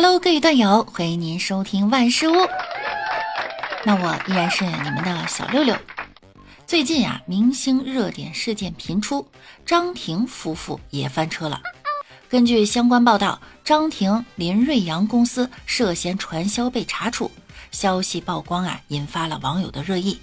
Hello，各位段友，欢迎您收听万事屋。那我依然是你们的小六六。最近呀，明星热点事件频出，张庭夫妇也翻车了。根据相关报道，张庭、林瑞阳公司涉嫌传销被查处，消息曝光啊，引发了网友的热议。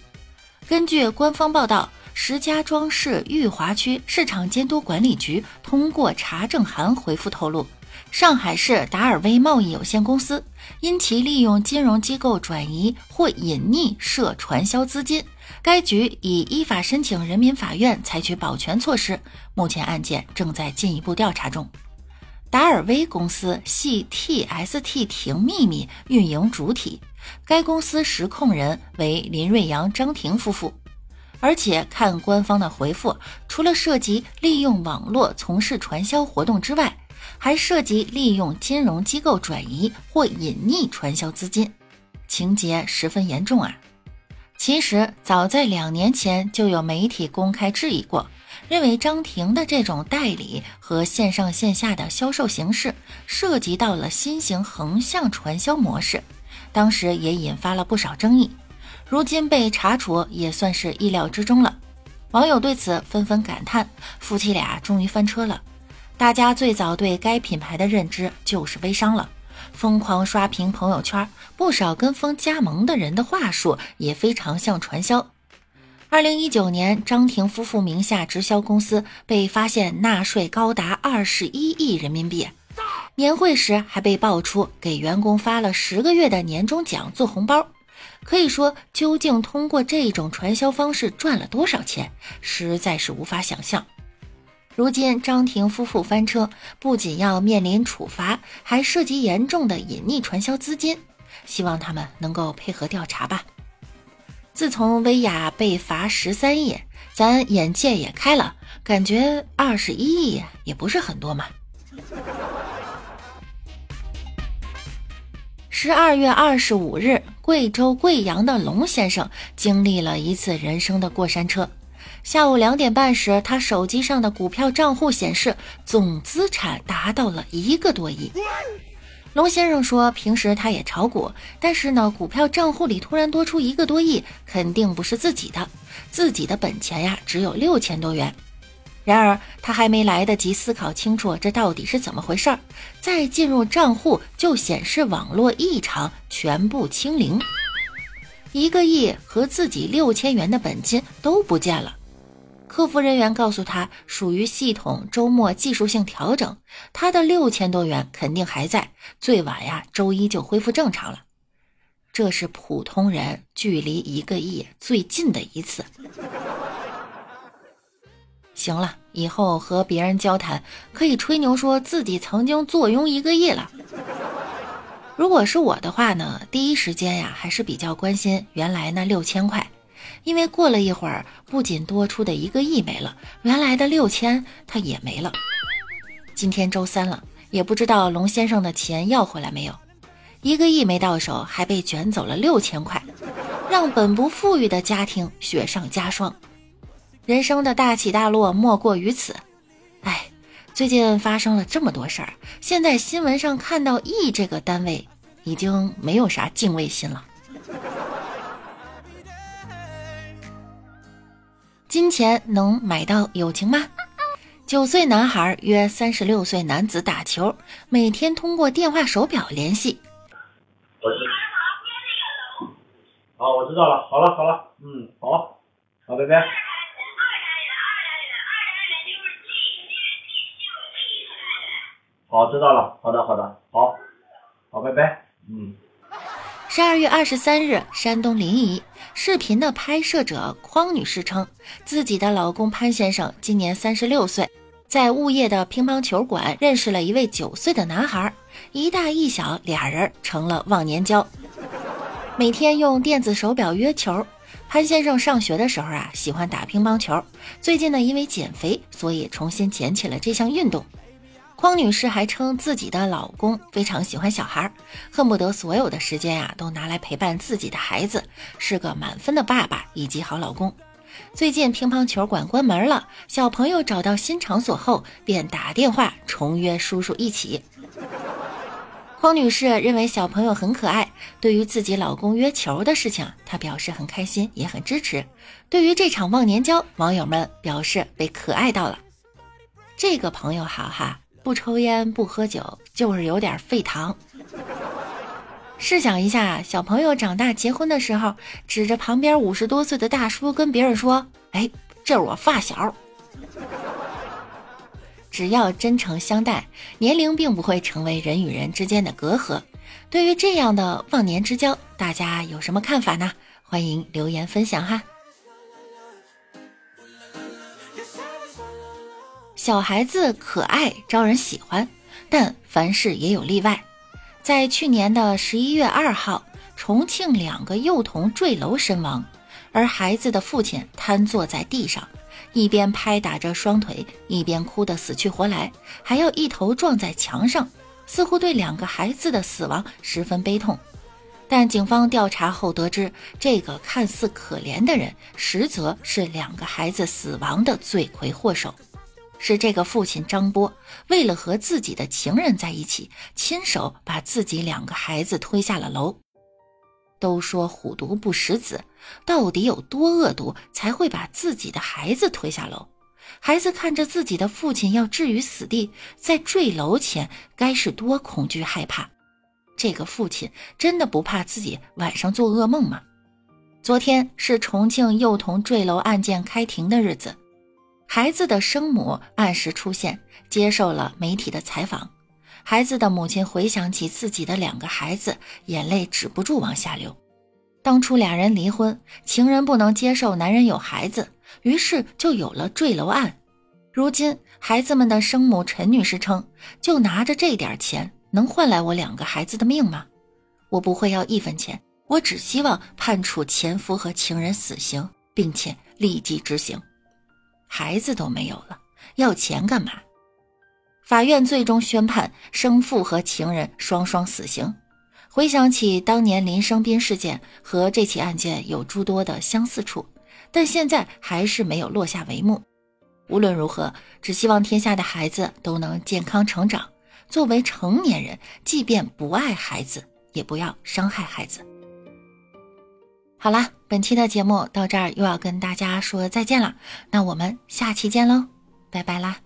根据官方报道，石家庄市裕华区市场监督管理局通过查证函回复透露。上海市达尔威贸易有限公司因其利用金融机构转移或隐匿涉传销资金，该局已依法申请人民法院采取保全措施。目前案件正在进一步调查中。达尔威公司系 TST 婷秘密运营主体，该公司实控人为林瑞阳、张婷夫妇。而且看官方的回复，除了涉及利用网络从事传销活动之外，还涉及利用金融机构转移或隐匿传销资金，情节十分严重啊！其实早在两年前就有媒体公开质疑过，认为张婷的这种代理和线上线下的销售形式涉及到了新型横向传销模式，当时也引发了不少争议。如今被查处也算是意料之中了。网友对此纷纷感叹：夫妻俩终于翻车了。大家最早对该品牌的认知就是微商了，疯狂刷屏朋友圈，不少跟风加盟的人的话术也非常像传销。二零一九年，张庭夫妇名下直销公司被发现纳税高达二十一亿人民币，年会时还被爆出给员工发了十个月的年终奖做红包，可以说，究竟通过这种传销方式赚了多少钱，实在是无法想象。如今张庭夫妇翻车，不仅要面临处罚，还涉及严重的隐匿传销资金。希望他们能够配合调查吧。自从薇娅被罚十三亿，咱眼界也开了，感觉二十一亿也不是很多嘛。十二月二十五日，贵州贵阳的龙先生经历了一次人生的过山车。下午两点半时，他手机上的股票账户显示总资产达到了一个多亿。龙先生说，平时他也炒股，但是呢，股票账户里突然多出一个多亿，肯定不是自己的，自己的本钱呀只有六千多元。然而他还没来得及思考清楚这到底是怎么回事儿，再进入账户就显示网络异常，全部清零，一个亿和自己六千元的本金都不见了。客服人员告诉他，属于系统周末技术性调整，他的六千多元肯定还在，最晚呀周一就恢复正常了。这是普通人距离一个亿最近的一次。行了，以后和别人交谈可以吹牛说自己曾经坐拥一个亿了。如果是我的话呢，第一时间呀还是比较关心原来那六千块。因为过了一会儿，不仅多出的一个亿没了，原来的六千他也没了。今天周三了，也不知道龙先生的钱要回来没有。一个亿没到手，还被卷走了六千块，让本不富裕的家庭雪上加霜。人生的大起大落莫过于此。哎，最近发生了这么多事儿，现在新闻上看到“亿”这个单位，已经没有啥敬畏心了。金钱能买到友情吗？九岁男孩约三十六岁男子打球，每天通过电话手表联系。我知道。好，我知道了。好了，好了，嗯，好，好，拜拜。好，知道了。好的，好的，好，好，拜拜。嗯。十二月二十三日，山东临沂视频的拍摄者匡女士称，自己的老公潘先生今年三十六岁，在物业的乒乓球馆认识了一位九岁的男孩，一大一小俩人成了忘年交，每天用电子手表约球。潘先生上学的时候啊，喜欢打乒乓球，最近呢，因为减肥，所以重新捡起了这项运动。匡女士还称自己的老公非常喜欢小孩，恨不得所有的时间呀都拿来陪伴自己的孩子，是个满分的爸爸以及好老公。最近乒乓球馆关门了，小朋友找到新场所后便打电话重约叔叔一起。匡女士认为小朋友很可爱，对于自己老公约球的事情，她表示很开心，也很支持。对于这场忘年交，网友们表示被可爱到了。这个朋友好哈，不抽烟不喝酒，就是有点废糖。试想一下，小朋友长大结婚的时候，指着旁边五十多岁的大叔跟别人说：“哎，这是我发小。”只要真诚相待，年龄并不会成为人与人之间的隔阂。对于这样的忘年之交，大家有什么看法呢？欢迎留言分享哈。小孩子可爱，招人喜欢，但凡事也有例外。在去年的十一月二号，重庆两个幼童坠楼身亡，而孩子的父亲瘫坐在地上。一边拍打着双腿，一边哭得死去活来，还要一头撞在墙上，似乎对两个孩子的死亡十分悲痛。但警方调查后得知，这个看似可怜的人，实则是两个孩子死亡的罪魁祸首，是这个父亲张波为了和自己的情人在一起，亲手把自己两个孩子推下了楼。都说虎毒不食子，到底有多恶毒，才会把自己的孩子推下楼？孩子看着自己的父亲要置于死地，在坠楼前，该是多恐惧害怕？这个父亲真的不怕自己晚上做噩梦吗？昨天是重庆幼童坠楼案件开庭的日子，孩子的生母按时出现，接受了媒体的采访。孩子的母亲回想起自己的两个孩子，眼泪止不住往下流。当初俩人离婚，情人不能接受男人有孩子，于是就有了坠楼案。如今孩子们的生母陈女士称，就拿着这点钱，能换来我两个孩子的命吗？我不会要一分钱，我只希望判处前夫和情人死刑，并且立即执行。孩子都没有了，要钱干嘛？法院最终宣判生父和情人双双死刑。回想起当年林生斌事件和这起案件有诸多的相似处，但现在还是没有落下帷幕。无论如何，只希望天下的孩子都能健康成长。作为成年人，即便不爱孩子，也不要伤害孩子。好啦，本期的节目到这儿又要跟大家说再见了，那我们下期见喽，拜拜啦。